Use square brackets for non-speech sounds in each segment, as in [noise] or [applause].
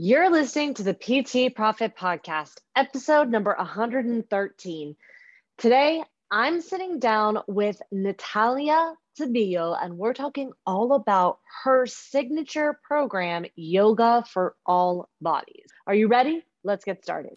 You're listening to the PT Profit Podcast, episode number 113. Today, I'm sitting down with Natalia Tabilo, and we're talking all about her signature program, Yoga for All Bodies. Are you ready? Let's get started.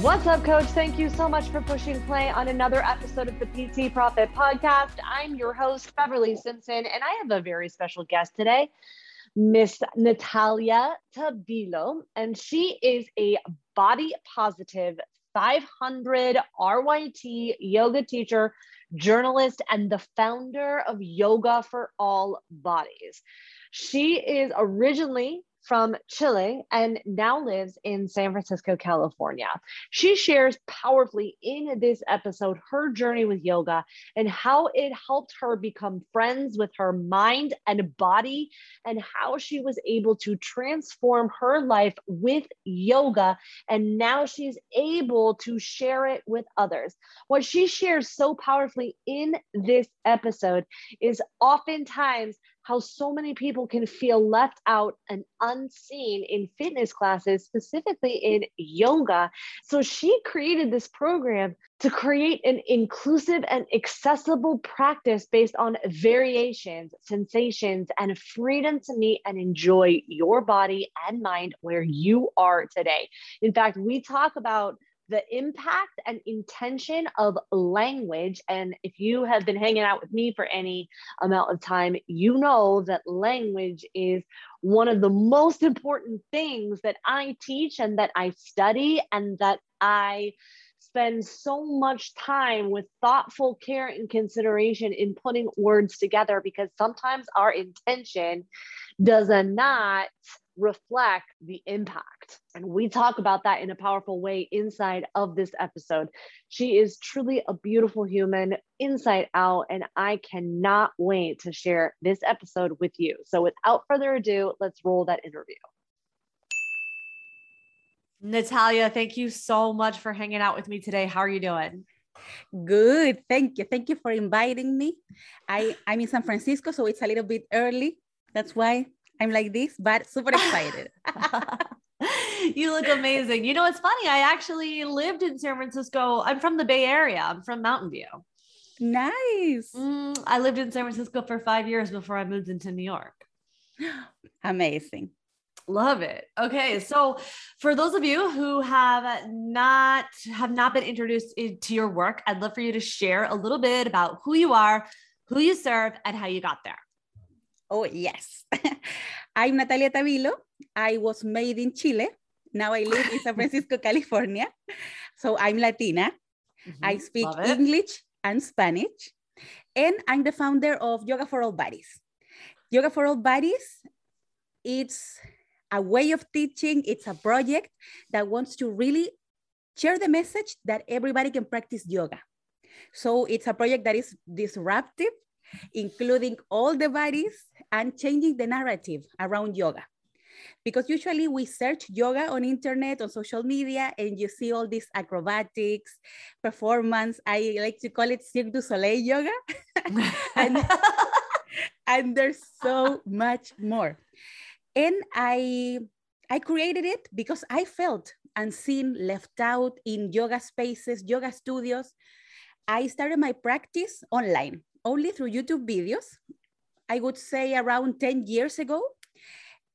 What's up, coach? Thank you so much for pushing play on another episode of the PT Profit Podcast. I'm your host, Beverly Simpson, and I have a very special guest today, Miss Natalia Tabilo, and she is a body positive 500 RYT yoga teacher, journalist, and the founder of Yoga for All Bodies. She is originally from Chile and now lives in San Francisco, California. She shares powerfully in this episode her journey with yoga and how it helped her become friends with her mind and body, and how she was able to transform her life with yoga. And now she's able to share it with others. What she shares so powerfully in this episode is oftentimes how so many people can feel left out and unseen in fitness classes, specifically in yoga. So she created this program to create an inclusive and accessible practice based on variations, sensations, and freedom to meet and enjoy your body and mind where you are today. In fact, we talk about the impact and intention of language. And if you have been hanging out with me for any amount of time, you know that language is one of the most important things that I teach and that I study and that I spend so much time with thoughtful care and consideration in putting words together because sometimes our intention does not reflect the impact. And we talk about that in a powerful way inside of this episode. She is truly a beautiful human inside out, and I cannot wait to share this episode with you. So, without further ado, let's roll that interview. Natalia, thank you so much for hanging out with me today. How are you doing? Good. Thank you. Thank you for inviting me. I, I'm in San Francisco, so it's a little bit early. That's why I'm like this, but super excited. [laughs] you look amazing. You know, it's funny. I actually lived in San Francisco. I'm from the Bay Area. I'm from Mountain View. Nice. Mm, I lived in San Francisco for five years before I moved into New York. [gasps] Amazing. Love it. Okay, so for those of you who have not have not been introduced to your work, I'd love for you to share a little bit about who you are, who you serve, and how you got there. Oh, yes. [laughs] I'm Natalia Tabilo. I was made in Chile. Now I live in San [laughs] Francisco, California. So I'm Latina. Mm-hmm. I speak English and Spanish. And I'm the founder of Yoga for All Bodies. Yoga for All Bodies, it's a way of teaching, it's a project that wants to really share the message that everybody can practice yoga. So it's a project that is disruptive including all the bodies and changing the narrative around yoga. Because usually we search yoga on internet, on social media, and you see all these acrobatics, performance. I like to call it Cirque du Soleil yoga. [laughs] and, and there's so much more. And I, I created it because I felt unseen, left out in yoga spaces, yoga studios. I started my practice online only through YouTube videos, I would say around 10 years ago.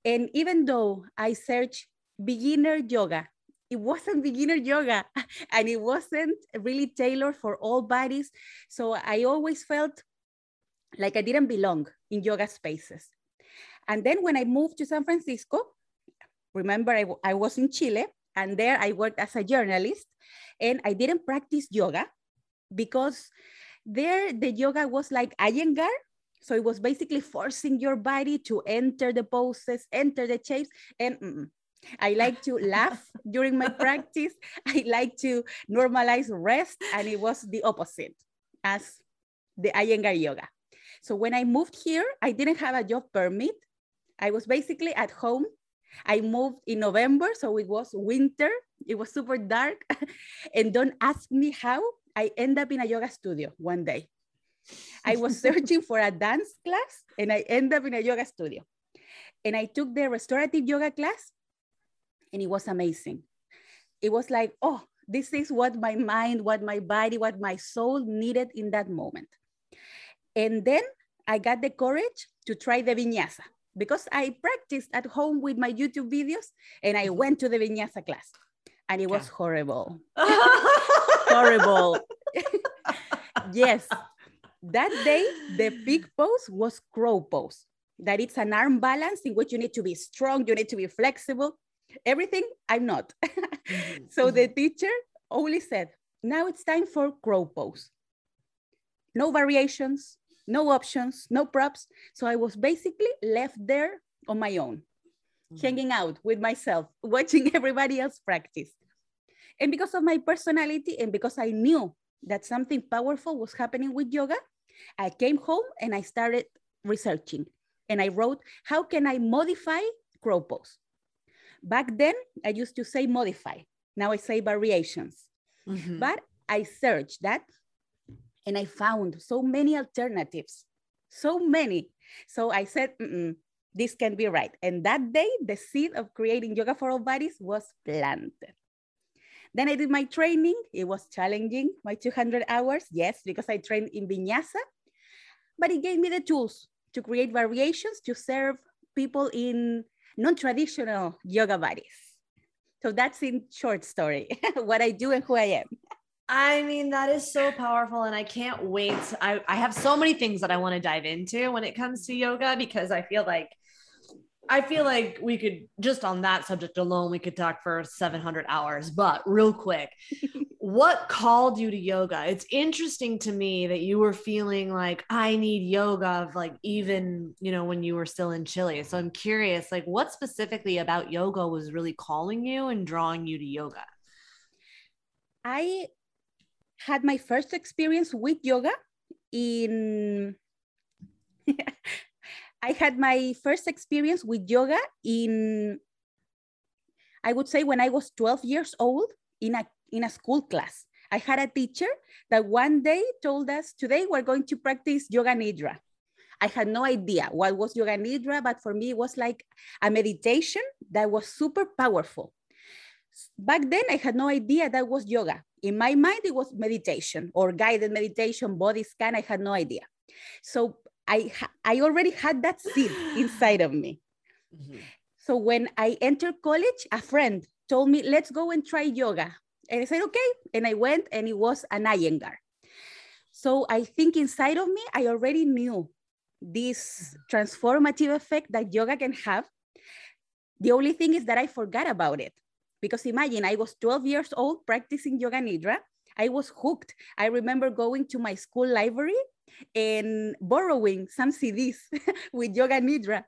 And even though I searched beginner yoga, it wasn't beginner yoga [laughs] and it wasn't really tailored for all bodies. So I always felt like I didn't belong in yoga spaces. And then when I moved to San Francisco, remember I, I was in Chile and there I worked as a journalist and I didn't practice yoga because there the yoga was like Iyengar. So it was basically forcing your body to enter the poses, enter the shapes, and mm, I like to laugh [laughs] during my practice. I like to normalize rest, and it was the opposite as the Iyengar yoga. So when I moved here, I didn't have a job permit. I was basically at home. I moved in November, so it was winter. It was super dark. [laughs] and don't ask me how I end up in a yoga studio one day. I was searching for a dance class and I end up in a yoga studio. And I took the restorative yoga class and it was amazing. It was like, oh, this is what my mind, what my body, what my soul needed in that moment. And then I got the courage to try the vinyasa because I practiced at home with my YouTube videos and I went to the vinyasa class and it was horrible. [laughs] horrible. [laughs] [laughs] yes. That day, the [gasps] peak pose was crow pose. That it's an arm balance in which you need to be strong, you need to be flexible. Everything, I'm not. [laughs] mm-hmm. So the mm-hmm. teacher only said, now it's time for crow pose. No variations, no options, no props. So I was basically left there on my own, mm-hmm. hanging out with myself, [laughs] watching everybody else practice. And because of my personality and because I knew that something powerful was happening with yoga, I came home and I started researching. And I wrote, how can I modify crow pose? Back then, I used to say modify. Now I say variations. Mm-hmm. But I searched that and I found so many alternatives, so many. So I said, this can be right. And that day, the seed of creating yoga for all bodies was planted. Then I did my training. It was challenging, my 200 hours, yes, because I trained in vinyasa, but it gave me the tools to create variations to serve people in non-traditional yoga bodies. So that's in short story, [laughs] what I do and who I am. I mean, that is so powerful. And I can't wait. I, I have so many things that I want to dive into when it comes to yoga because I feel like I feel like we could just on that subject alone, we could talk for 700 hours. But real quick, [laughs] what called you to yoga? It's interesting to me that you were feeling like I need yoga, like even you know when you were still in Chile. So I'm curious, like what specifically about yoga was really calling you and drawing you to yoga? I had my first experience with yoga in [laughs] I had my first experience with yoga in, I would say when I was 12 years old in a, in a school class. I had a teacher that one day told us, today we're going to practice yoga nidra. I had no idea what was yoga nidra, but for me it was like a meditation that was super powerful. Back then I had no idea that was yoga. In my mind, it was meditation or guided meditation, body scan. I had no idea. So I, I already had that seed inside of me. Mm-hmm. So when I entered college, a friend told me, let's go and try yoga. And I said, okay. And I went and it was an Iyengar. So I think inside of me, I already knew this transformative effect that yoga can have. The only thing is that I forgot about it. Because imagine, I was 12 years old practicing yoga nidra. I was hooked. I remember going to my school library and borrowing some CDs [laughs] with Yoga Nidra.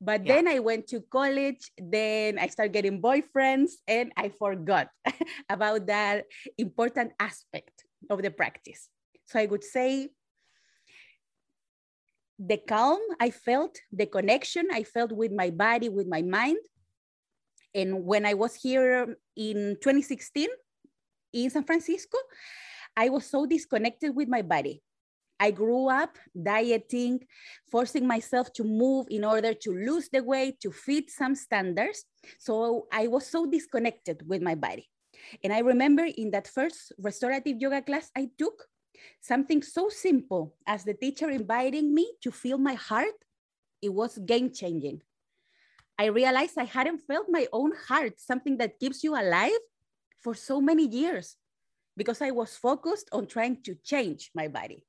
But yeah. then I went to college, then I started getting boyfriends, and I forgot [laughs] about that important aspect of the practice. So I would say the calm I felt, the connection I felt with my body, with my mind. And when I was here in 2016 in San Francisco, I was so disconnected with my body. I grew up dieting, forcing myself to move in order to lose the weight, to fit some standards. So I was so disconnected with my body. And I remember in that first restorative yoga class I took, something so simple as the teacher inviting me to feel my heart, it was game changing. I realized I hadn't felt my own heart, something that keeps you alive for so many years because I was focused on trying to change my body.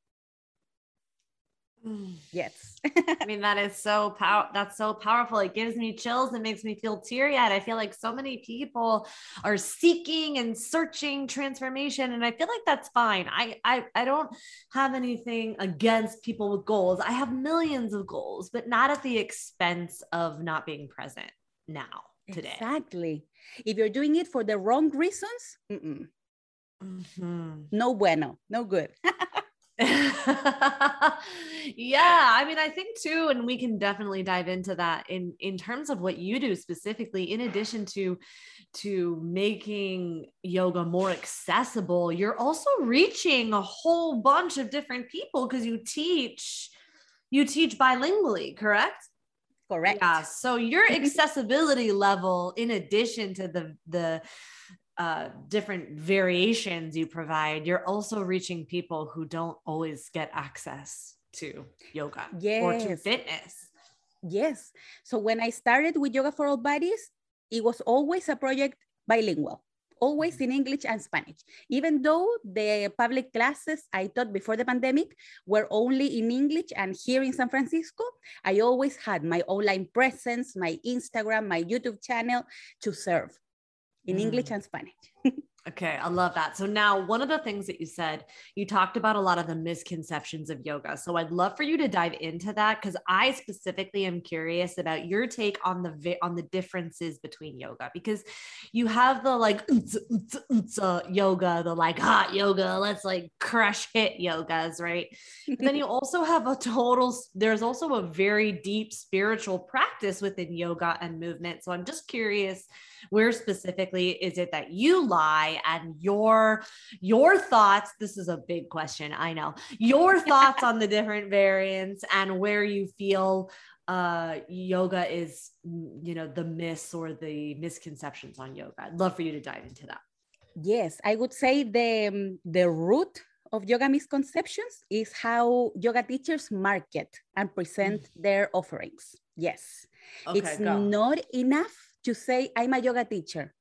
[sighs] Yes. I mean, that is so power that's so powerful. It gives me chills. It makes me feel teary eyed. I feel like so many people are seeking and searching transformation. And I feel like that's fine. I I I don't have anything against people with goals. I have millions of goals, but not at the expense of not being present now, today. Exactly. If you're doing it for the wrong reasons, mm-hmm. no bueno, no good. [laughs] yeah i mean i think too and we can definitely dive into that in in terms of what you do specifically in addition to to making yoga more accessible you're also reaching a whole bunch of different people because you teach you teach bilingually correct correct yeah so your [laughs] accessibility level in addition to the the uh, different variations you provide, you're also reaching people who don't always get access to yoga yes. or to fitness. Yes. So when I started with Yoga for All Bodies, it was always a project bilingual, always in English and Spanish. Even though the public classes I taught before the pandemic were only in English and here in San Francisco, I always had my online presence, my Instagram, my YouTube channel to serve in mm. English and Spanish. [laughs] Okay, I love that. So now one of the things that you said, you talked about a lot of the misconceptions of yoga. So I'd love for you to dive into that cuz I specifically am curious about your take on the on the differences between yoga because you have the like yoga, the like hot yoga, let's like crush HIIT yogas, right? But then you [laughs] also have a total there's also a very deep spiritual practice within yoga and movement. So I'm just curious where specifically is it that you lie and your your thoughts this is a big question i know your [laughs] thoughts on the different variants and where you feel uh yoga is you know the myths or the misconceptions on yoga i'd love for you to dive into that yes i would say the um, the root of yoga misconceptions is how yoga teachers market and present mm. their offerings yes okay, it's go. not enough to say, I'm a yoga teacher.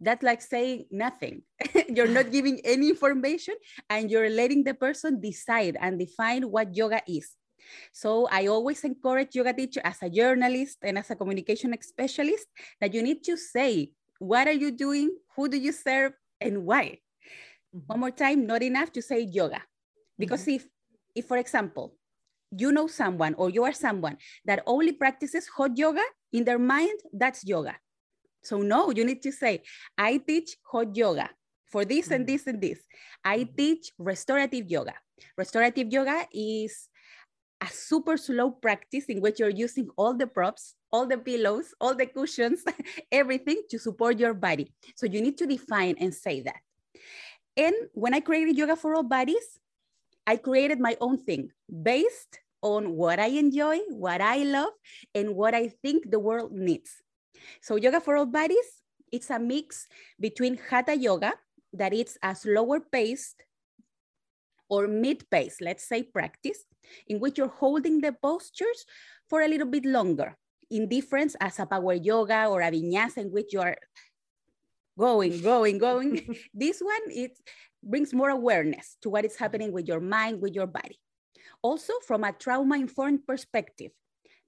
That's like saying nothing. [laughs] you're not giving any information and you're letting the person decide and define what yoga is. So I always encourage yoga teacher as a journalist and as a communication specialist that you need to say, what are you doing? Who do you serve? And why? Mm-hmm. One more time, not enough to say yoga. Because mm-hmm. if, if, for example, you know someone or you are someone that only practices hot yoga, in their mind, that's yoga. So no, you need to say, I teach hot yoga for this and this and this. I mm-hmm. teach restorative yoga. Restorative yoga is a super slow practice in which you're using all the props, all the pillows, all the cushions, [laughs] everything to support your body. So you need to define and say that. And when I created Yoga for All Bodies, I created my own thing based on what I enjoy, what I love, and what I think the world needs. So yoga for all bodies, it's a mix between hatha yoga, that it's a slower paced or mid pace, let's say practice, in which you're holding the postures for a little bit longer, in difference as a power yoga or a vinyasa in which you are going, going, going. [laughs] this one, it brings more awareness to what is happening with your mind, with your body. Also from a trauma-informed perspective,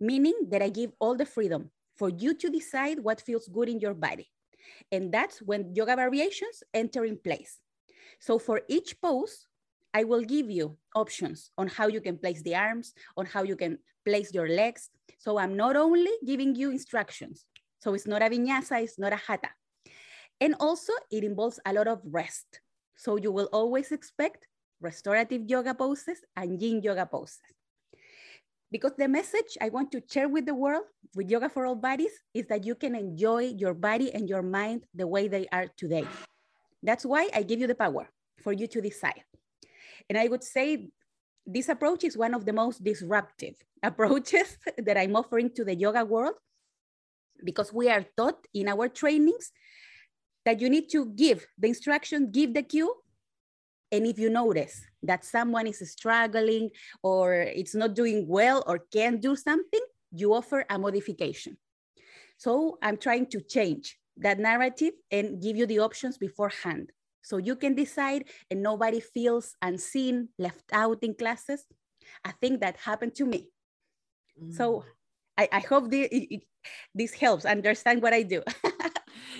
meaning that I give all the freedom for you to decide what feels good in your body. And that's when yoga variations enter in place. So for each pose, I will give you options on how you can place the arms, on how you can place your legs. So I'm not only giving you instructions. So it's not a vinyasa, it's not a hatha. And also it involves a lot of rest. So you will always expect restorative yoga poses and yin yoga poses. Because the message I want to share with the world with Yoga for All Bodies is that you can enjoy your body and your mind the way they are today. That's why I give you the power for you to decide. And I would say this approach is one of the most disruptive [laughs] approaches that I'm offering to the yoga world because we are taught in our trainings that you need to give the instruction, give the cue, and if you notice that someone is struggling or it's not doing well or can't do something, you offer a modification. So I'm trying to change that narrative and give you the options beforehand. So you can decide and nobody feels unseen, left out in classes. I think that happened to me. Mm. So I, I hope the, it, [laughs] this helps understand what I do. [laughs]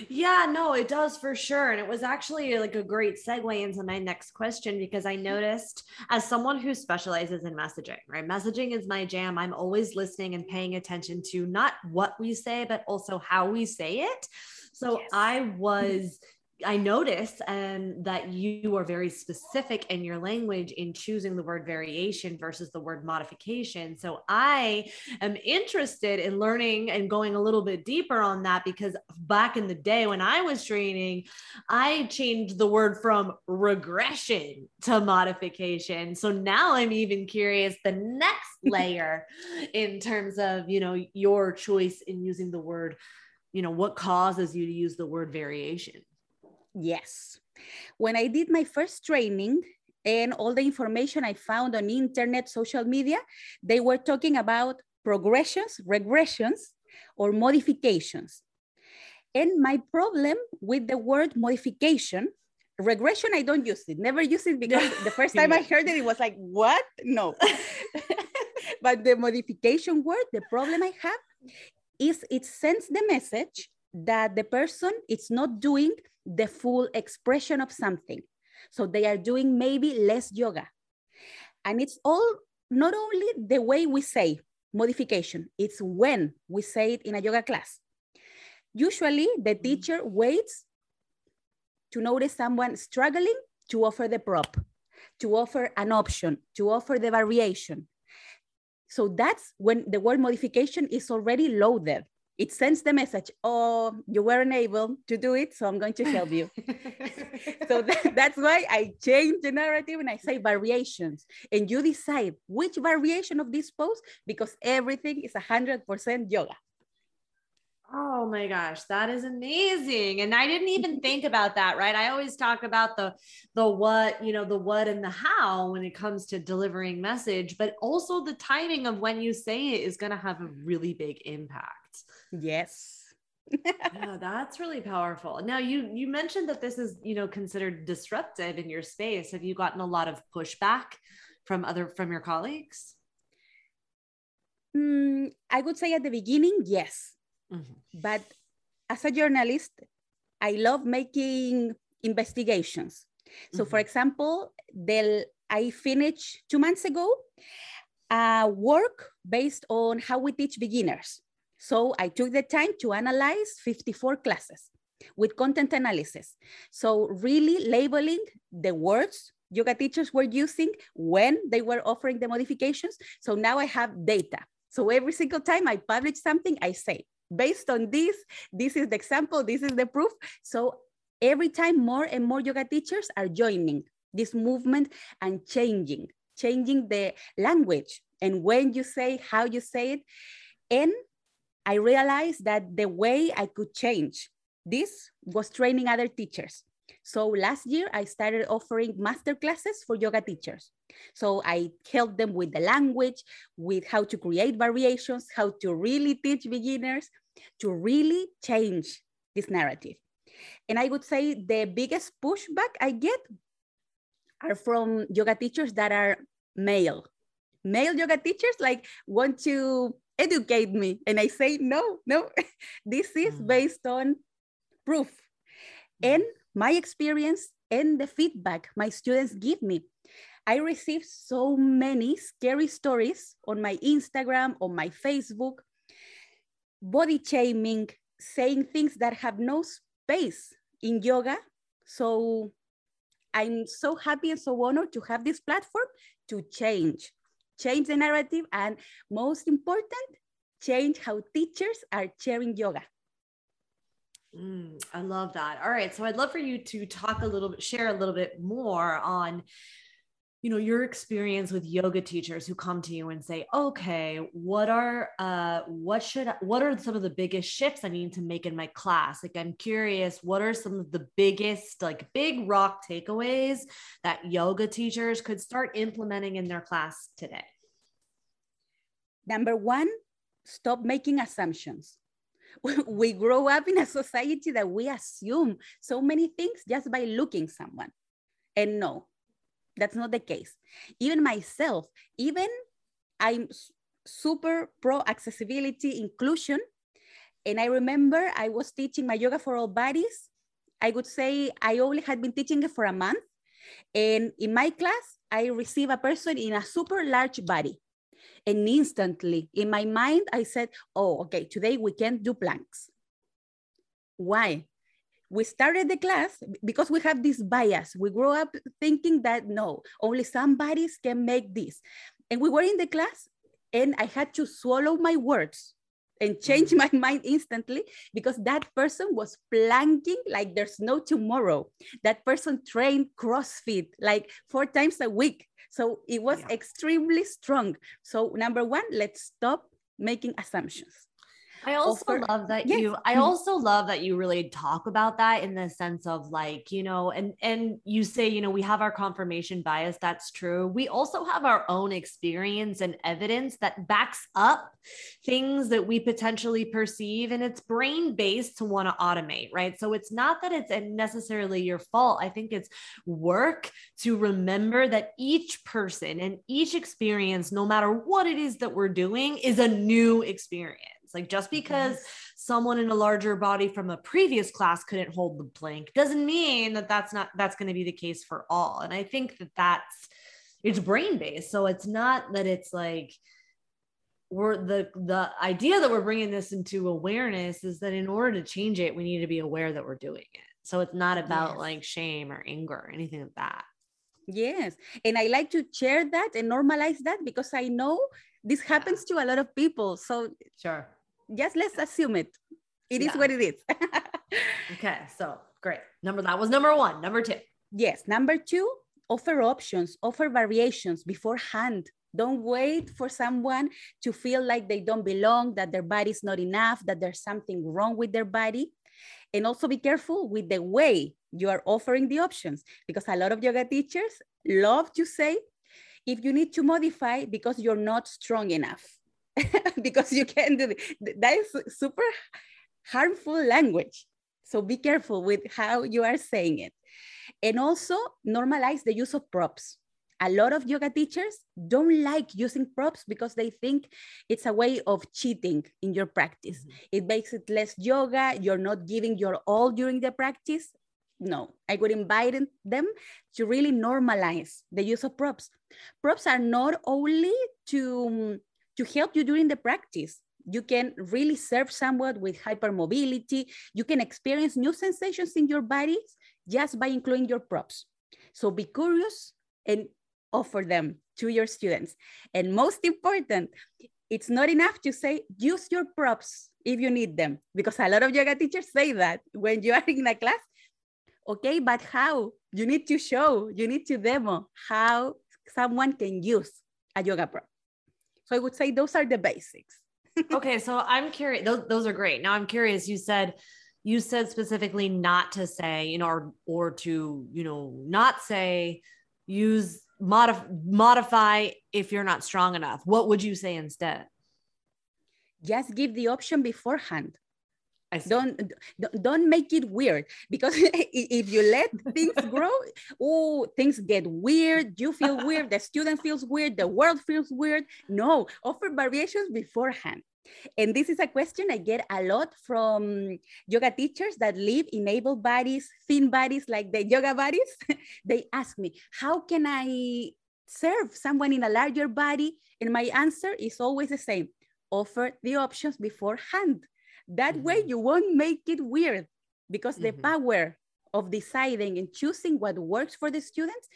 yeah, no, it does for sure. And it was actually like a great segue into my next question because I noticed as someone who specializes in messaging, right? Messaging is my jam. I'm always listening and paying attention to not what we say, but also how we say it. So yes. I was I notice and that you are very specific in your language in choosing the word variation versus the word modification. So I am interested in learning and going a little bit deeper on that because back in the day when I was training, I changed the word from regression to modification. So now I'm even curious the next [laughs] layer in terms of, you know, your choice in using the word, you know, what causes you to use the word variation. Yes. When I did my first training and all the information I found on internet, social media, they were talking about progressions, regressions, or modifications. And my problem with the word modification, regression, I don't use it, never use it because the [laughs] first time I heard it, it was like, what? No. [laughs] but the modification word, the problem I have is it sends the message that the person is not doing the full expression of something. So they are doing maybe less yoga. And it's all not only the way we say modification, it's when we say it in a yoga class. Usually the mm-hmm. teacher waits to notice someone struggling to offer the prop, to offer an option, to offer the variation. So that's when the word modification is already loaded it sends the message, oh, you weren't able to do it, so I'm going to help you. [laughs] so that, that's why I change the narrative and I say variations. And you decide which variation of this pose because everything is 100% yoga. Oh my gosh, that is amazing. And I didn't even [laughs] think about that, right? I always talk about the the what, you know, the what and the how when it comes to delivering message, but also the timing of when you say it is going to have a really big impact. Yes. [laughs] yeah, that's really powerful. Now you you mentioned that this is, you know, considered disruptive in your space. Have you gotten a lot of pushback from other from your colleagues? Mm, I would say at the beginning, yes. Mm-hmm. But as a journalist, I love making investigations. So, mm-hmm. for example, del, I finished two months ago a work based on how we teach beginners. So I took the time to analyze 54 classes with content analysis. So really labeling the words yoga teachers were using when they were offering the modifications. So now I have data. So every single time I publish something, I say, based on this, this is the example, this is the proof. So every time more and more yoga teachers are joining this movement and changing, changing the language and when you say, how you say it. And I realized that the way I could change this was training other teachers. So last year, I started offering master classes for yoga teachers. So I helped them with the language, with how to create variations, how to really teach beginners, to really change this narrative. And I would say the biggest pushback I get are from yoga teachers that are male. Male yoga teachers like want to educate me. And I say, no, no, [laughs] this is mm. based on proof mm. and my experience and the feedback my students give me. I receive so many scary stories on my Instagram, on my Facebook, body shaming, saying things that have no space in yoga. So I'm so happy and so honored to have this platform to change change the narrative, and most important, change how teachers are sharing yoga. Mm, I love that. All right. So I'd love for you to talk a little bit, share a little bit more on you know your experience with yoga teachers who come to you and say okay what are uh what should what are some of the biggest shifts i need to make in my class like i'm curious what are some of the biggest like big rock takeaways that yoga teachers could start implementing in their class today number one stop making assumptions [laughs] we grow up in a society that we assume so many things just by looking someone and no That's not the case. Even myself, even I'm super pro accessibility inclusion. And I remember I was teaching my yoga for all bodies. I would say I only had been teaching it for a month. And in my class, I receive a person in a super large body. And instantly in my mind, I said, oh, okay, today we can't do planks. Why? We started the class because we have this bias. We grow up thinking that no, only some bodies can make this. And we were in the class and I had to swallow my words and change mm. [laughs] my mind instantly because that person was planking like there's no tomorrow. That person trained CrossFit like four times a week. So it was yeah. extremely strong. So, number one, let's stop making assumptions. I also love that yes. you I mm-hmm. also love that you really talk about that in the sense of like, you know, and and you say, you know, we have our confirmation bias, that's true. We also have our own experience and evidence that backs up things that we potentially perceive and it's brain based to want to automate, right? So it's not that it's necessarily your fault. I think it's work to remember that each person and each experience no matter what it is that we're doing is a new experience like just mm-hmm. because someone in a larger body from a previous class couldn't hold the plank doesn't mean that that's not that's going to be the case for all. And I think that that's it's brain based. So it's not that it's like we're the the idea that we're bringing this into awareness is that in order to change it we need to be aware that we're doing it. So it's not about yes. like shame or anger or anything like that. Yes. And I like to share that and normalize that because I know this happens yeah. to a lot of people. So sure just let's assume it. It yeah. is what it is. [laughs] okay, so great. Number that was number one. Number two. Yes. Number two, offer options, offer variations beforehand. Don't wait for someone to feel like they don't belong, that their body is not enough, that there's something wrong with their body. And also be careful with the way you are offering the options because a lot of yoga teachers love to say, if you need to modify because you're not strong enough [laughs] because you can't do it. That is super harmful language. So be careful with how you are saying it. And also normalize the use of props. A lot of yoga teachers don't like using props because they think it's a way of cheating in your practice. Mm-hmm. It makes it less yoga. You're not giving your all during the practice. No, I would invite them to really normalize the use of props. Props are not only to to help you during the practice. You can really serve someone with hypermobility. You can experience new sensations in your bodies just by including your props. So be curious and offer them to your students. And most important, it's not enough to say, use your props if you need them, because a lot of yoga teachers say that when you are [laughs] in a class. Okay, but how? You need to show, you need to demo how someone can use a yoga prop. So I would say those are the basics. [laughs] okay, so I'm curious. Those, those are great. Now I'm curious. You said you said specifically not to say, you know, or or to, you know, not say use modify modify if you're not strong enough. What would you say instead? Just give the option beforehand don't don't make it weird because [laughs] if you let things [laughs] grow oh things get weird you feel weird the student feels weird the world feels weird no offer variations beforehand and this is a question I get a lot from yoga teachers that live in able bodies, thin bodies like the yoga bodies. [laughs] they ask me, how can I serve someone in a larger body? And my answer is always the same offer the options beforehand. That mm-hmm. way you won't make it weird because mm-hmm. the power of deciding and choosing what works for the students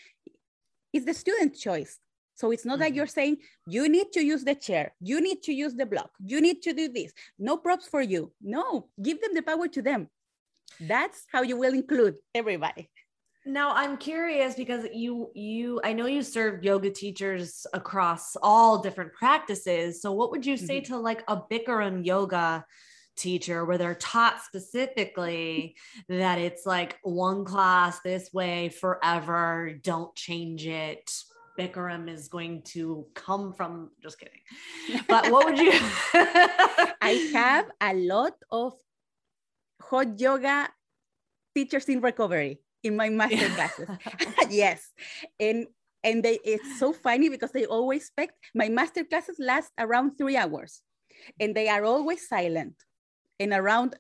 is the student choice. So it's not mm-hmm. like you're saying, you need to use the chair, you need to use the block, you need to do this. No props for you. No, give them the power to them. That's how you will include everybody. Now I'm curious because you you I know you serve yoga teachers across all different practices. So what would you say mm-hmm. to like a Bikram yoga teacher where they're taught specifically that it's like one class this way forever, don't change it. Bikram is going to come from just kidding. But what would you [laughs] I [laughs] have a lot of hot yoga teachers in recovery in my master classes. [laughs] yes. And and they it's so funny because they always expect my master classes last around three hours and they are always silent and around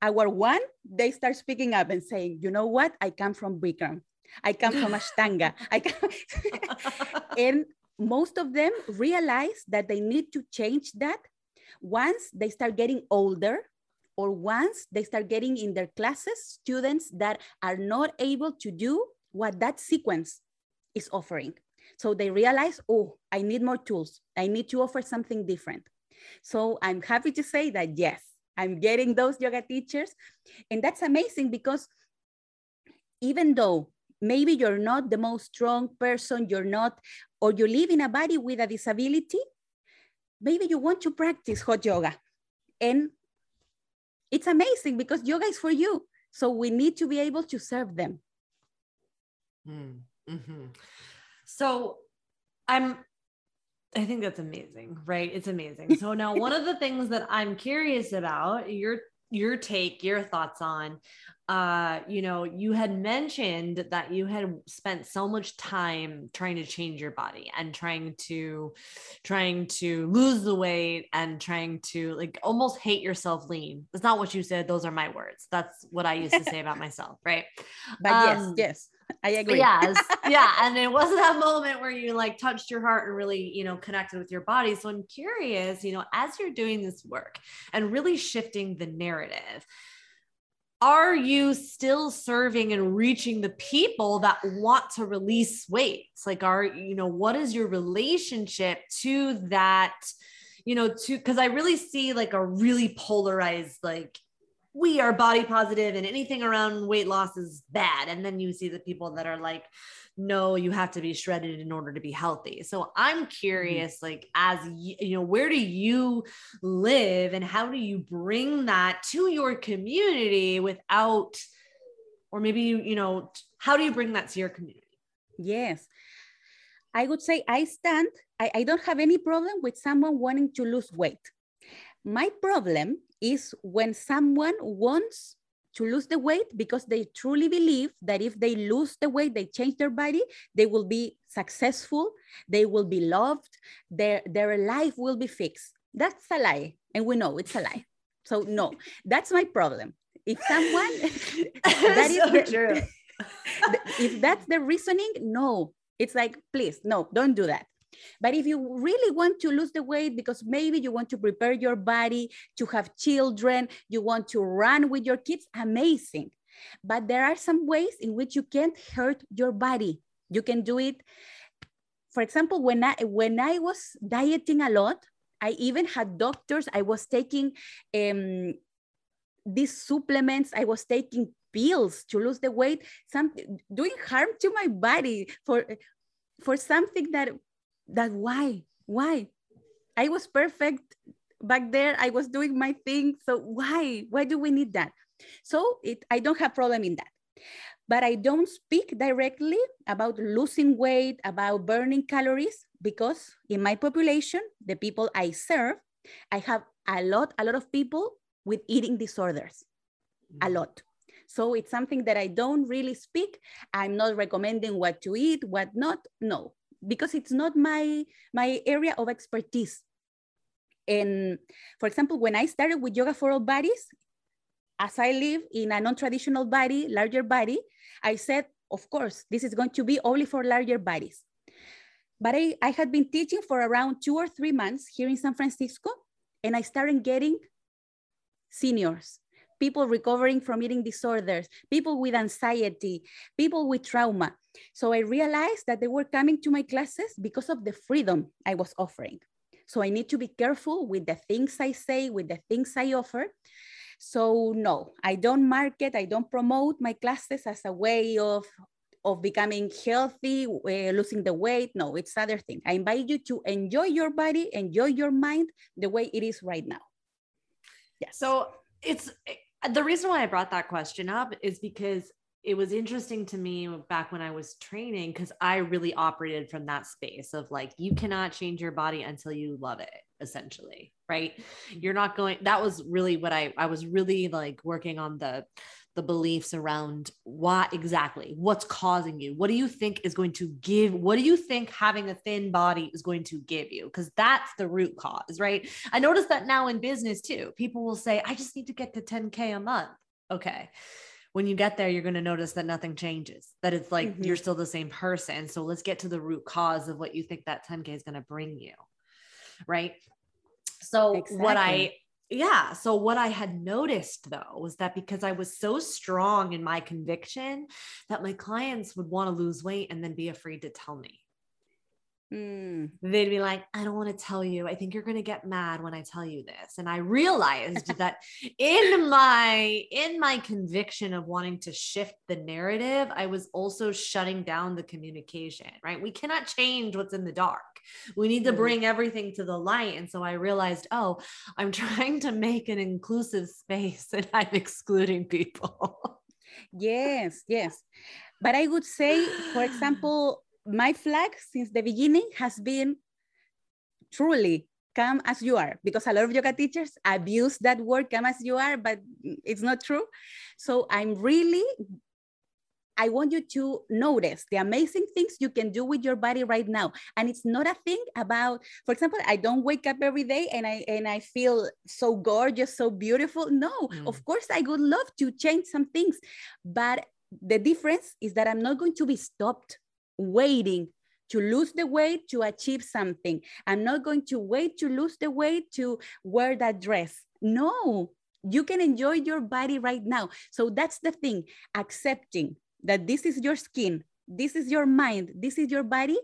hour one they start speaking up and saying you know what i come from bikram i come from ashtanga i come [laughs] and most of them realize that they need to change that once they start getting older or once they start getting in their classes students that are not able to do what that sequence is offering. So they realize, oh, I need more tools. I need to offer something different. So I'm happy to say that yes, I'm getting those yoga teachers. And that's amazing because even though maybe you're not the most strong person, you're not, or you live in a body with a disability, maybe you want to practice hot yoga. And it's amazing because yoga is for you. So we need to be able to serve them. Mm-hmm. So I'm, I think that's amazing, right? It's amazing. [laughs] So now one of the things that I'm curious about, your your take, your thoughts on uh, you know, you had mentioned that you had spent so much time trying to change your body and trying to trying to lose the weight and trying to like almost hate yourself lean. That's not what you said. Those are my words. That's what I used to say about [laughs] myself, right? But um, yes, yes, [laughs] I agree. Yes, [laughs] yeah. And it was that moment where you like touched your heart and really, you know, connected with your body. So I'm curious, you know, as you're doing this work and really shifting the narrative are you still serving and reaching the people that want to release weight? It's like, are you know, what is your relationship to that? You know, to because I really see like a really polarized, like we are body positive and anything around weight loss is bad. And then you see the people that are like, no, you have to be shredded in order to be healthy. So I'm mm-hmm. curious, mm-hmm. like, as you, you know, where do you live and how do you bring that to your community without, or maybe you, you know, how do you bring that to your community? Yes. I would say I stand, I, I don't have any problem with someone wanting to lose weight. My problem is when someone wants to lose the weight because they truly believe that if they lose the weight, they change their body, they will be successful, they will be loved, their, their life will be fixed. That's a lie. And we know it's a lie. So, no, that's my problem. If someone, [laughs] [laughs] that is so the, true. [laughs] if that's the reasoning, no, it's like, please, no, don't do that. But if you really want to lose the weight because maybe you want to prepare your body to have children, you want to run with your kids, amazing. But there are some ways in which you can't hurt your body. You can do it. For example, when I when I was dieting a lot, I even had doctors. I was taking um, these supplements. I was taking pills to lose the weight. Something doing harm to my body for for something that that why why? I was perfect back there. I was doing my thing. So why why do we need that? So it i don't have problem in that. But i don't speak directly about losing weight about burning calories because in my population the people i serve i have a lot a lot of people with eating disorders. A mm. lot. So it's something that i don't really speak. I'm not recommending what to eat what not. No because it's not my my area of expertise. And for example when i started with yoga for all bodies as i live in a non-traditional body larger body i said of course this is going to be only for larger bodies. But i, I had been teaching for around two or three months here in san francisco and i started getting seniors people recovering from eating disorders, people with anxiety, people with trauma. So I realized that they were coming to my classes because of the freedom I was offering. So I need to be careful with the things I say, with the things I offer. So no, I don't market, I don't promote my classes as a way of of becoming healthy, uh, losing the weight. No, it's other thing. I invite you to enjoy your body, enjoy your mind the way it is right now. Yes. So it's the reason why I brought that question up is because it was interesting to me back when I was training because I really operated from that space of like, you cannot change your body until you love it, essentially. Right. Mm-hmm. You're not going, that was really what I, I was really like working on the, the beliefs around why exactly what's causing you? What do you think is going to give what do you think having a thin body is going to give you? Because that's the root cause right? I notice that now in business too people will say i just need to get to 10k a month. Okay when you get there you're going to notice that nothing changes that it's like mm-hmm. you're still the same person. So let's get to the root cause of what you think that 10k is going to bring you right? So exactly. what i yeah. So, what I had noticed though was that because I was so strong in my conviction that my clients would want to lose weight and then be afraid to tell me. Mm. They'd be like, I don't want to tell you. I think you're going to get mad when I tell you this. And I realized [laughs] that in my in my conviction of wanting to shift the narrative, I was also shutting down the communication, right? We cannot change what's in the dark. We need to mm-hmm. bring everything to the light. And so I realized, oh, I'm [laughs] trying to make an inclusive space and I'm excluding people. yes, yes. But I would [laughs] say, for example, my flag since the beginning has been truly come as you are because a lot of yoga teachers abuse that word come as you are but it's not true. So i'm really i want you to notice the amazing things you can do with your body right now. And it's not a thing about for example i don't wake up every day and i and i feel so gorgeous so beautiful. No mm. of course i would love to change some things but the difference is that i'm not going to be stopped waiting to lose the weight to achieve something. I'm not going to wait to lose the weight to wear that dress. No, you can enjoy your body right now. So that's the thing accepting that this is your skin, this is your mind, this is your body,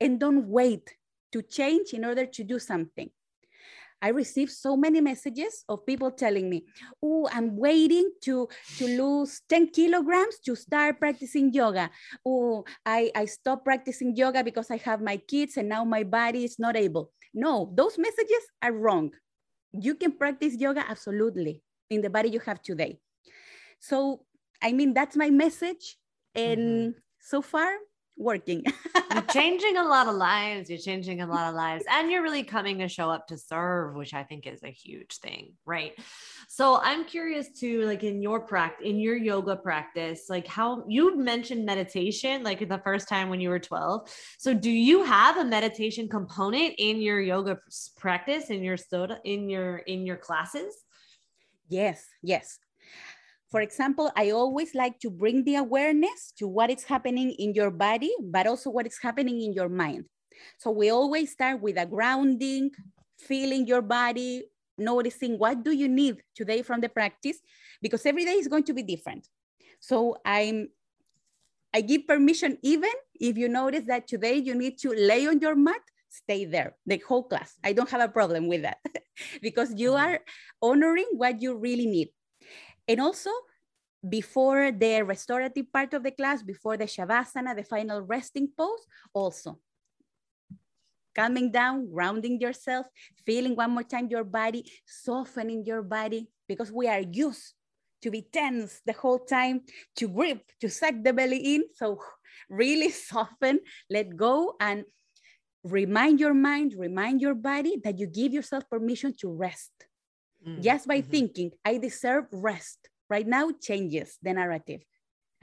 and don't wait to change in order to do something. I received so many messages of people telling me, oh, I'm waiting to, to lose 10 kilograms to start practicing yoga. Oh, I, I stopped practicing yoga because I have my kids and now my body is not able. No, those messages are wrong. You can practice yoga absolutely in the body you have today. So, I mean, that's my message. And mm-hmm. so far, working. [laughs] you're changing a lot of lives. You're changing a lot of lives. And you're really coming to show up to serve, which I think is a huge thing. Right. So I'm curious to like in your practice, in your yoga practice, like how you mentioned meditation, like the first time when you were 12. So do you have a meditation component in your yoga practice, in your soda, in your, in your classes? Yes. Yes. For example, I always like to bring the awareness to what is happening in your body, but also what is happening in your mind. So we always start with a grounding, feeling your body, noticing what do you need today from the practice, because every day is going to be different. So I'm I give permission even if you notice that today you need to lay on your mat, stay there the whole class. I don't have a problem with that [laughs] because you mm-hmm. are honoring what you really need. And also, before the restorative part of the class, before the Shavasana, the final resting pose, also calming down, grounding yourself, feeling one more time your body, softening your body, because we are used to be tense the whole time, to grip, to suck the belly in. So really [laughs] soften, let go, and remind your mind, remind your body that you give yourself permission to rest. Mm. Just by mm-hmm. thinking, I deserve rest. Right now changes the narrative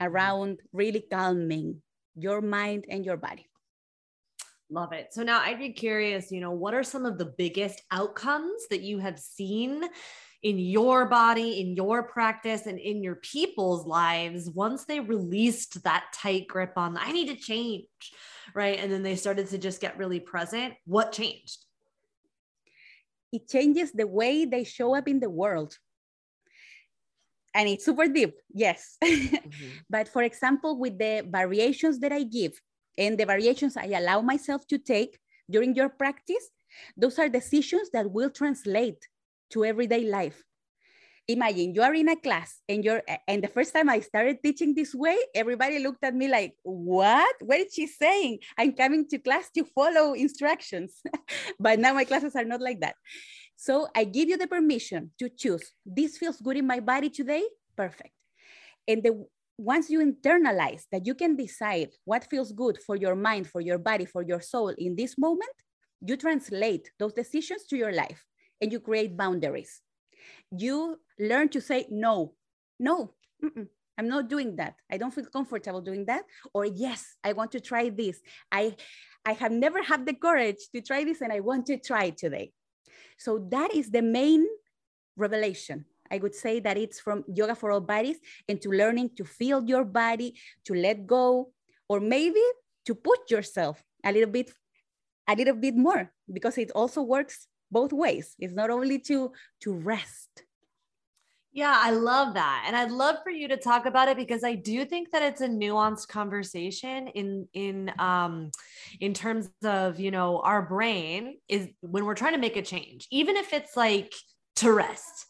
around really calming your mind and your body. Love it. So now I'd be curious, you know, what are some of the biggest outcomes that you have seen in your body, in your practice, and in your people's lives once they released that tight grip on, I need to change, right? And then they started to just get really present. What changed? It changes the way they show up in the world. And it's super deep, yes. [laughs] Mm-hmm. but for example, with the variations that I give and the variations I allow myself to take during your practice, those are decisions that will translate to everyday life imagine you are in a class and you're and the first time i started teaching this way everybody looked at me like what? What is she saying? I'm coming to class to follow instructions. [laughs] But now my classes are not like that. So i give you the permission to choose this feels good in my body today? Perfect. And the once you internalize that you can decide what feels good for your mind for your body for your soul in this moment you translate those decisions to your life and you create boundaries you learn to say no. No, Mm-mm. I'm not doing that. I don't feel comfortable doing that. Or yes, I want to try this. I I have never had the courage to try this and I want to try today. So that is the main revelation. I would say that it's from yoga for all bodies and to learning to feel your body, to let go, or maybe to put yourself a little bit, a little bit more, because it also works both ways. It's not only to to rest, yeah, I love that. And I'd love for you to talk about it because I do think that it's a nuanced conversation in in um in terms of, you know, our brain is when we're trying to make a change, even if it's like to rest.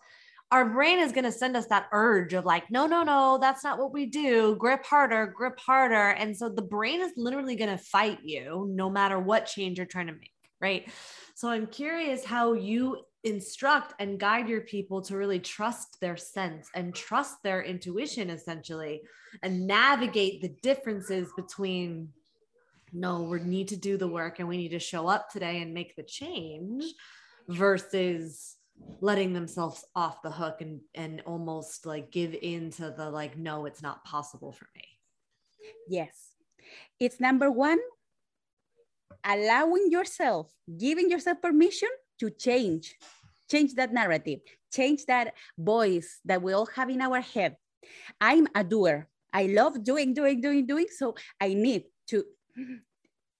Our brain is going to send us that urge of like, no, no, no, that's not what we do. Grip harder, grip harder. And so the brain is literally going to fight you no matter what change you're trying to make. Right. So I'm curious how you instruct and guide your people to really trust their sense and trust their intuition essentially and navigate the differences between no we need to do the work and we need to show up today and make the change versus letting themselves off the hook and and almost like give in to the like no it's not possible for me yes it's number one allowing yourself giving yourself permission to change change that narrative, change that voice that we all have in our head. I'm a doer. I love doing, doing, doing, doing. So I need to,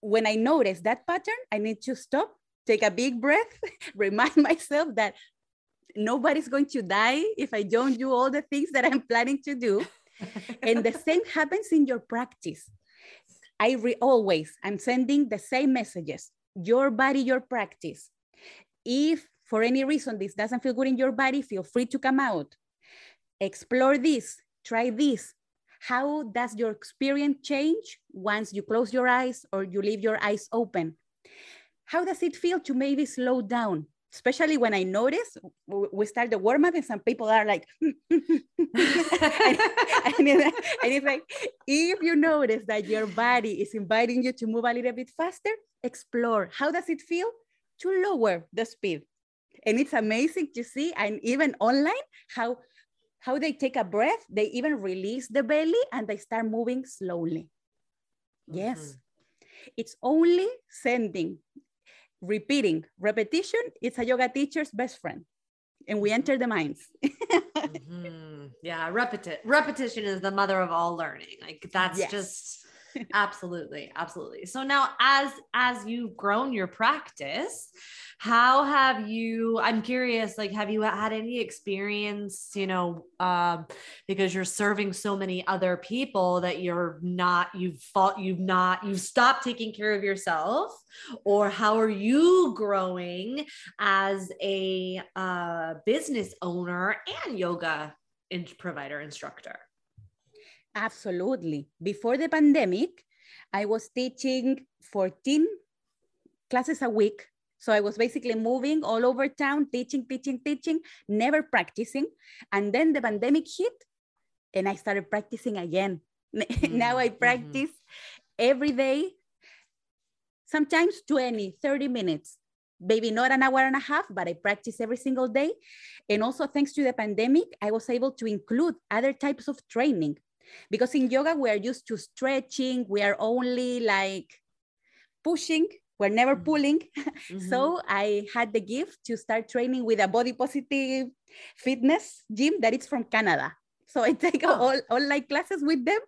when I notice that pattern, I need to stop, take a big breath, [laughs] remind myself that nobody's going to die if I don't do all the things that I'm planning to do. [laughs] and the same happens in your practice. I re- always, I'm sending the same messages. Your body, your practice. If for any reason this doesn't feel good in your body, feel free to come out. Explore this, try this. How does your experience change once you close your eyes or you leave your eyes open? How does it feel to maybe slow down? Especially when I notice we start the warm up and some people are like, [laughs] and, and, it's like, if you notice that your body is inviting you to move a little bit faster, explore. How does it feel to lower the speed? and it's amazing to see and even online how how they take a breath they even release the belly and they start moving slowly yes mm-hmm. it's only sending repeating repetition it's a yoga teacher's best friend and we enter the minds mm-hmm. yeah repeti- repetition is the mother of all learning like that's yes. just [laughs] absolutely absolutely. So now as as you've grown your practice how have you i'm curious like have you had any experience you know um, because you're serving so many other people that you're not you've fought you've not you've stopped taking care of yourself? Or how are you growing as a uh, business owner and yoga in- provider instructor absolutely before the pandemic i was teaching 14 classes a week so I was basically moving all over town, teaching, teaching, teaching, never practicing. And then the pandemic hit and I started practicing again. Mm-hmm. [laughs] now I mm-hmm. practice mm-hmm. every day, sometimes 20, 30 minutes. Maybe not an hour and a half, but I practice every single day. And also, thanks to the pandemic, I was able to include other types of training. Because in yoga, we are used to stretching, we are only like pushing we're never mm-hmm. pulling. [laughs] Mm-hmm. so I had the gift to start training with a body positive fitness gym that is from Canada. So I take oh. all online classes with them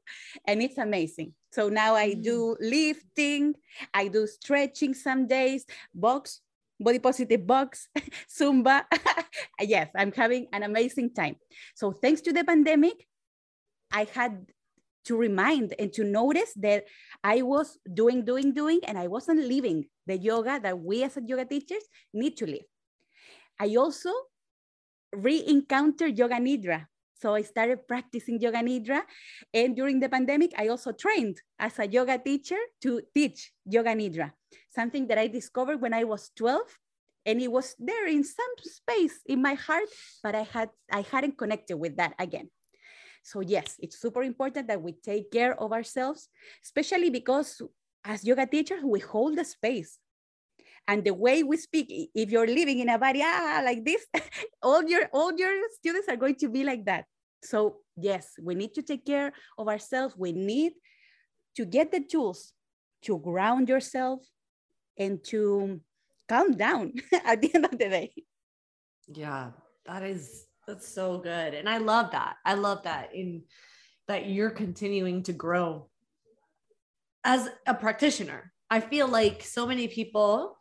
and it's amazing. So now I do mm. lifting, I do stretching some days, box, body positive box, [laughs] Zumba. [laughs] yes, I'm having an amazing time. So thanks to the pandemic, I had to remind and to notice that I was doing, doing, doing, and I wasn't living the yoga that we as yoga teachers need to live. I also re-encountered yoga nidra. So I started practicing yoga nidra. And during the pandemic, I also trained as a yoga teacher to teach yoga nidra, something that I discovered when I was 12 and it was there in some space in my heart, but I had I hadn't connected with that again. So yes, it's super important that we take care of ourselves, especially because as yoga teachers, we hold the space. And the way we speak, if you're living in a body ah, like this, [laughs] all your all your students are going to be like that. So, yes, we need to take care of ourselves. We need to get the tools to ground yourself and to calm down [laughs] at the end of the day. Yeah, that is that's so good. And I love that. I love that in that you're continuing to grow as a practitioner. I feel like so many people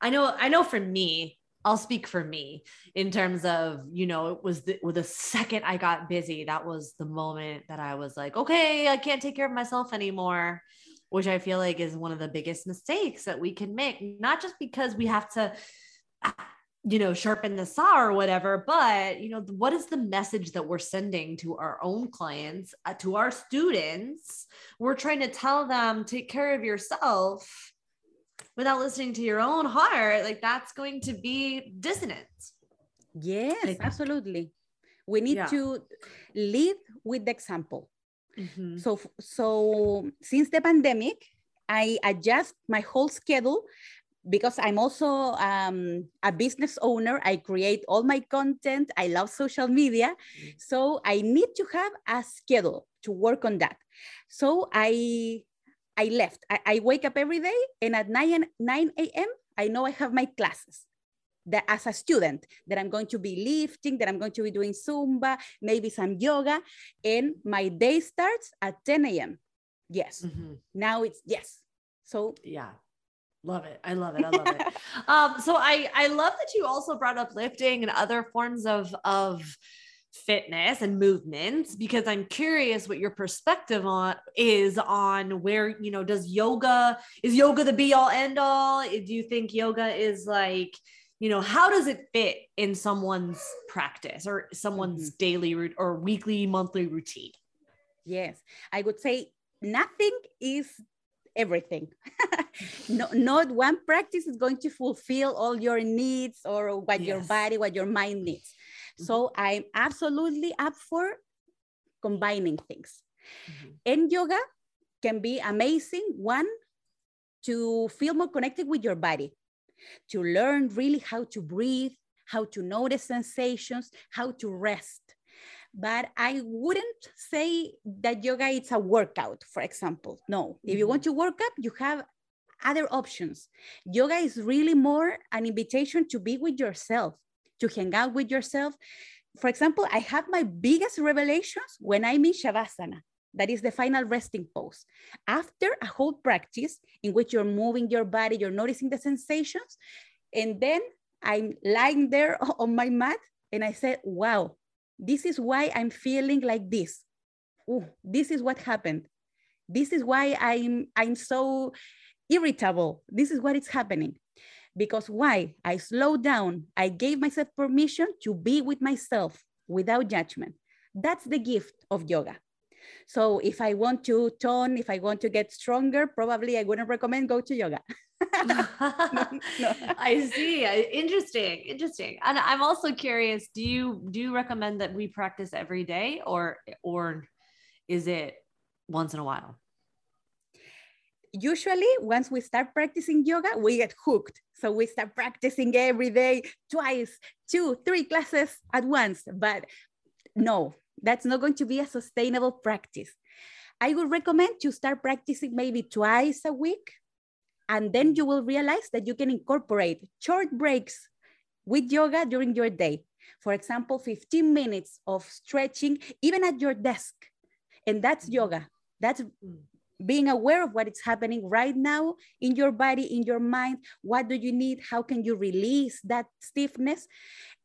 I know I know for me, I'll speak for me in terms of, you know, it was the, with the second I got busy, that was the moment that I was like, okay, I can't take care of myself anymore, which I feel like is one of the biggest mistakes that we can make, not just because we have to, you know, sharpen the saw or whatever, but, you know, what is the message that we're sending to our own clients, uh, to our students? We're trying to tell them, take care of yourself without listening to your own heart, like that's going to be dissonance. Yes, absolutely. We need yeah. to lead with the example. Mm-hmm. So, so since the pandemic, I adjust my whole schedule because I'm also um, a business owner. I create all my content. I love social media. So I need to have a schedule to work on that. So I I left. I, I wake up every day and at 9, 9 a.m., I know I have my classes that as a student that I'm going to be lifting, that I'm going to be doing Zumba, maybe some yoga, and my day starts at 10 a.m. Yes. Mm-hmm. Now it's yes. So yeah. Love it. I love it. I love it. [laughs] um, so I I love that you also brought up lifting and other forms of of fitness and movements because I'm curious what your perspective on is on where, you know, does yoga is yoga the be all end all? Do you think yoga is like, you know, how does it fit in someone's practice or someone's mm-hmm. daily or weekly, monthly routine? Yes, I would say nothing is everything. [laughs] no, not one practice is going to fulfill all your needs or what yes. your body, what your mind needs. So mm-hmm. I'm absolutely up for combining things. Mm-hmm. And yoga can be amazing. One, to feel more connected with your body, to learn really how to breathe, how to notice sensations, how to rest. But I wouldn't say that yoga is a workout, for example. No, if you want mm-hmm. to work up, you have other options. Yoga is really more an invitation to be with yourself, to hang out with yourself. For example, I have my biggest revelations when I'm in Shavasana. That is the final resting pose. After a whole practice in which you're moving your body, you're noticing the sensations, and then I'm lying there [laughs] on my mat and I said, wow, this is why I'm feeling like this. Ooh, this is what happened. This is why I'm I'm so irritable. This is what is happening. Because why? I slowed down. I gave myself permission to be with myself without judgment. That's the gift of yoga. So if I want to tone, if I want to get stronger, probably I wouldn't recommend go to yoga. [laughs] [laughs] no. I see. Interesting. Interesting. And I'm also curious, do you do you recommend that we practice every day or or is it once in a while? usually once we start practicing yoga, we get hooked. So we start practicing every day, twice, two, three classes at once. But no, that's not going to be a sustainable practice. I would recommend to start practicing maybe twice a week. And then you will realize that you can incorporate short breaks with yoga during your day. For example, 15 minutes of stretching, even at your desk. And that's yoga. That's mm being aware of what is happening right now in your body, in your mind. What do you need? How can you release that stiffness?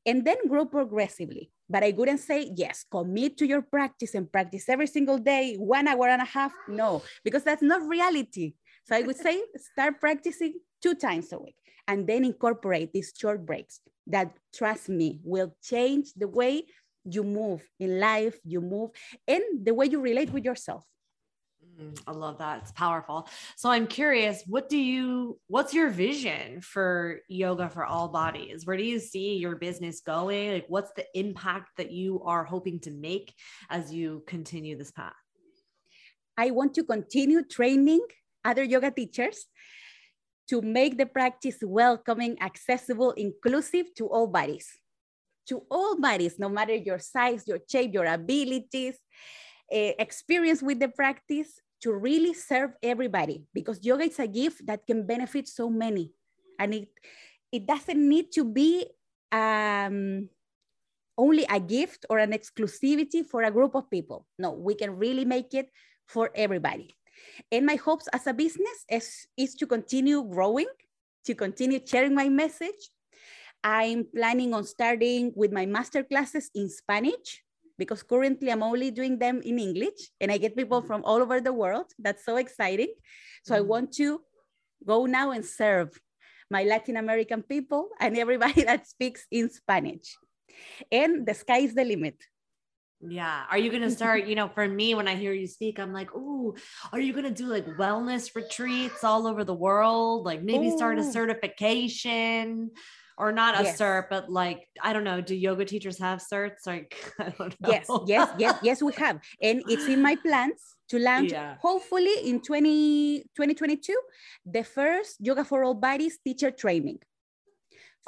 And then grow progressively. But I wouldn't say, yes, commit to your practice and practice every single day, one hour and a half. No, because that's not reality. So I would say start practicing two times a week and then incorporate these short breaks that, trust me, will change the way you move in life, you move, and the way you relate with yourself. Mm, I love that. It's powerful. So I'm curious, what do you what's your vision for yoga for all bodies? Where do you see your business going? Like what's the impact that you are hoping to make as you continue this path? I want to continue training other yoga teachers to make the practice welcoming, accessible, inclusive to all bodies. to all bodies, no matter your size, your shape, your abilities, uh, experience with the practice to really serve everybody because yoga is a gift that can benefit so many. And it, it doesn't need to be um, only a gift or an exclusivity for a group of people. No, we can really make it for everybody. And my hopes as a business is, is to continue growing, to continue sharing my message. I'm planning on starting with my master classes in Spanish because currently I'm only doing them in English and I get people mm-hmm. from all over the world. That's so exciting. So. I mm-hmm. want to go now and serve my Latin American people and everybody [laughs] that speaks in Spanish. And the sky is the limit. Yeah. Are you going to start, you know, for me, when I hear you speak, I'm like, oh, are you going to do like wellness retreats all over the world? Like maybe Ooh. start a certification? or not a yes. cert, but like I don't know. Do yoga teachers have certs? Like [laughs] I don't know. Yes, yes, yes, yes, we have, and it's in my [laughs] plans to launch yeah. hopefully in 20, 2022 the first yoga for all bodies teacher training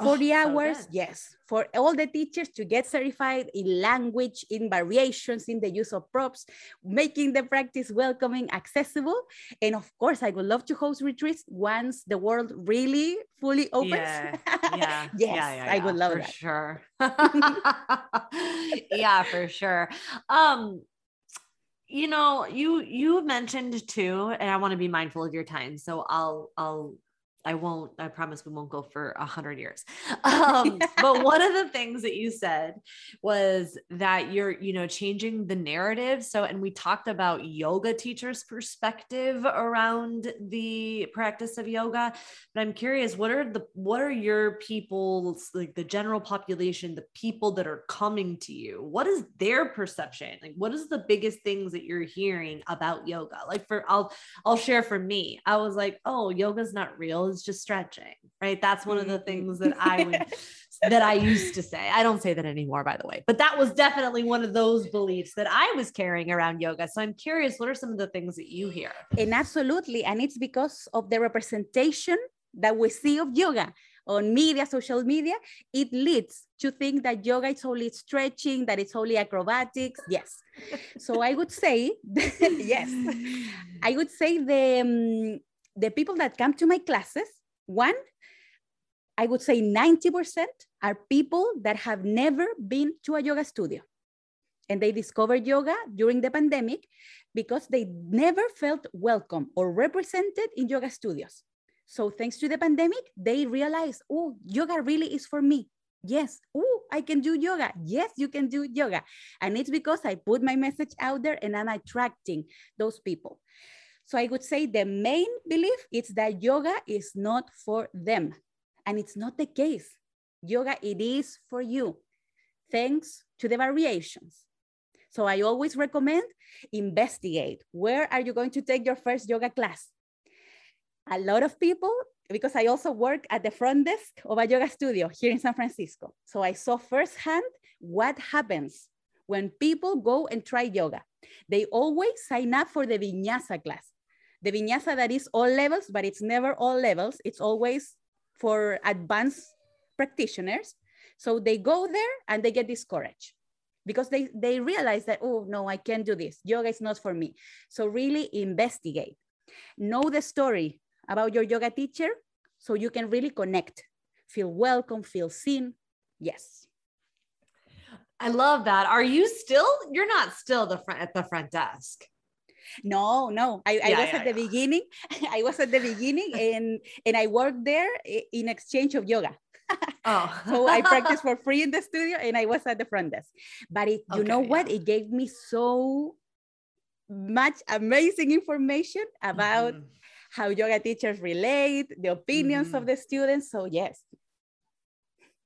40 oh, hours so yes. For all the teachers to get certified in language in variations in the use of props making the practice welcoming accessible. And of course i would love to host retreats once the world really fully opens. Yeah, [laughs] yeah. yes yeah, yeah, i would love for that. sure. [laughs] [laughs] Yeah for sure. Um you know you you mentioned too and i want to be mindful of your time so i'll i'll I won't, I promise we won't go for a hundred years. [laughs] Um, but one of the things that you said was that you're, you know, changing the narrative. So, and we talked about yoga teachers' perspective around the practice of yoga. But I'm curious, what are the, what are your people's, like the general population, the people that are coming to you? What is their perception? Like, what is the biggest things that you're hearing about yoga? Like for, I'll, I'll share for me. I was like, oh, yoga's not real is just stretching, right? That's one of the mm-hmm. things that I would [laughs] that I used to say. I don't say that anymore, by the way, but that was definitely one of those beliefs that I was carrying around yoga. So I'm curious, what are some of the things that you hear? And absolutely, and it's because of the representation that we see of yoga on media, social media, it leads to think that yoga is only stretching, that it's only acrobatics. Yes. So I would say, [laughs] yes, [laughs] I would say the um, the people that come to my classes, one, I would say 90% are people that have never been to a yoga studio. And they discovered yoga during the pandemic because they never felt welcome or represented in yoga studios. So thanks to the pandemic, they realized, oh, yoga really is for me. Yes. Oh, I can do yoga. Yes, you can do yoga. And it's because I put my message out there and I'm attracting those people. So I would say the main belief is that yoga is not for them. And it's not the case. Yoga, it is for you, thanks to the variations. So I always recommend investigate. Where are you going to take your first yoga class? A lot of people, because I also work at the front desk of a yoga studio here in San Francisco. So I saw firsthand what happens when people go and try yoga. They always sign up for the vinyasa class the vinyasa that is all levels, but it's never all levels. It's always for advanced practitioners. So they go there and they get discouraged because they, they realize that, oh, no, I can't do this. Yoga is not for me. So really investigate. Know the story about your yoga teacher so you can really connect, feel welcome, feel seen. Yes. I love that. Are you still, you're not still the front at the front desk. No, no. I, yeah, I was yeah, at the beginning. [laughs] I was at the beginning and and I worked there in exchange of yoga. [laughs] oh. so I practiced for [laughs] free in the studio and I was at the front desk. But it, you okay, know what? It gave me so much amazing information about mm-hmm. how yoga teachers relate, the opinions mm-hmm. of the students. So yes,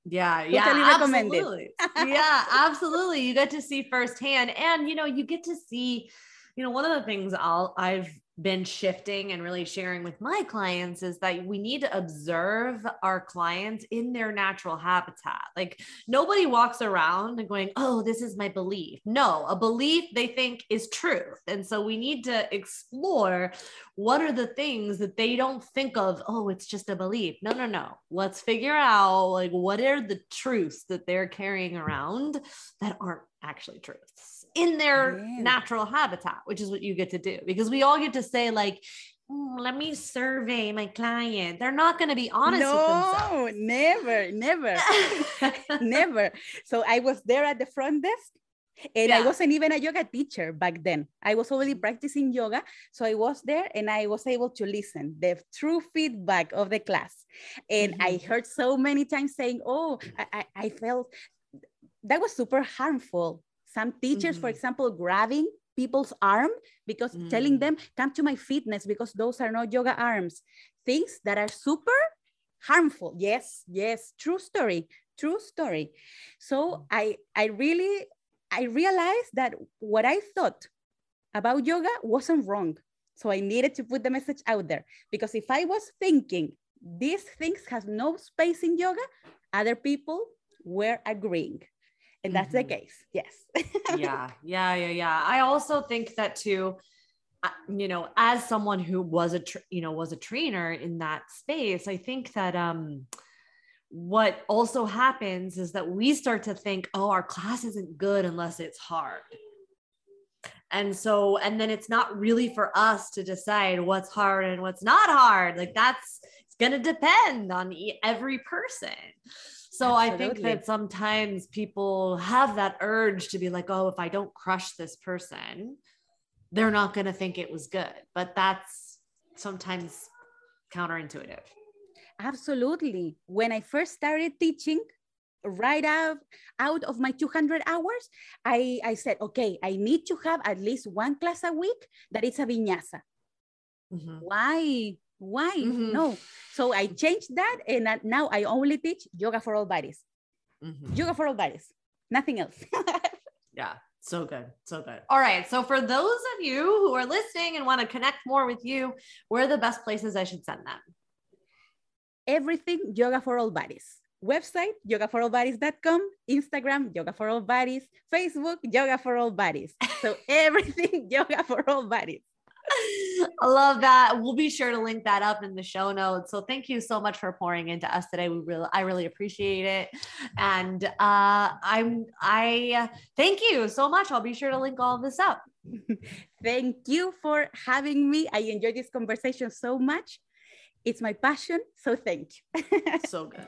yeah, yeah, absolutely. yeah, absolutely. You get to see firsthand, and you know, you get to see you know, one of the things I'll I've been shifting and really sharing with my clients is that we need to observe our clients in their natural habitat. Like nobody walks around and going, "Oh, this is my belief." No, a belief they think is truth. And so we need to explore what are the things that they don't think of, "Oh, it's just a belief." No, no, no. Let's figure out like what are the truths that they're carrying around that aren't actually truths in their yeah. natural habitat, which is what you get to do because we all get to say, like, mm, let me survey my client. They're not going to be honest no, never, never, [laughs] never. So I was there at the front desk and yeah. I wasn't even a yoga teacher back then. I was already practicing yoga. So I was there and I was able to listen the true feedback of the class. And mm-hmm. I heard so many times saying, Oh, I, I, I felt that was super harmful some teachers, mm-hmm. for example, grabbing people's arm because mm. telling them, come to my fitness because those are not yoga arms. Things that are super harmful. Yes, yes, true story, true story. So. I, I really, I realized that what I thought about yoga wasn't wrong. So I needed to put the message out there because if I was thinking these things have no space in yoga, other people were agreeing and that's mm-hmm. the case yes. Yeah [laughs] yeah yeah yeah. I also think that too uh, you know as someone who was a tra- you know was a trainer in that space i think that um what also happens is that we start to think oh our class isn't good unless it's hard. And so and then it's not really for us to decide what's hard and what's not hard. Like that's it's going to depend on every person so Absolutely. I think that sometimes people have that urge to be like, oh, if I don't crush this person, they're not going to think it was good. But that's sometimes counterintuitive. Absolutely. When I first started teaching, right out, out of my 200 hours, I, I said, okay, I need to have at least one class a week that is a vinyasa. Mm-hmm. Why? Why? Mm-hmm. No. So I changed that and now I only teach yoga for all bodies. Mm-hmm. Yoga for all bodies, nothing else. [laughs] yeah. So good. So good. All right. So, for those of you who are listening and want to connect more with you, where are the best places I should send them? Everything Yoga for All Bodies. Website, yogaforallbodies.com, Instagram, Yoga for All Bodies, Facebook, Yoga for All Bodies. So, [laughs] everything Yoga for All Bodies. I love that. We'll be sure to link that up in the show notes. So thank you so much for pouring into us today. We really, I really appreciate it. And uh, I'm, I thank you so much. I'll be sure to link all of this up. [laughs] thank you for having me. I enjoyed this conversation so much. It's my passion. So thank you. so good.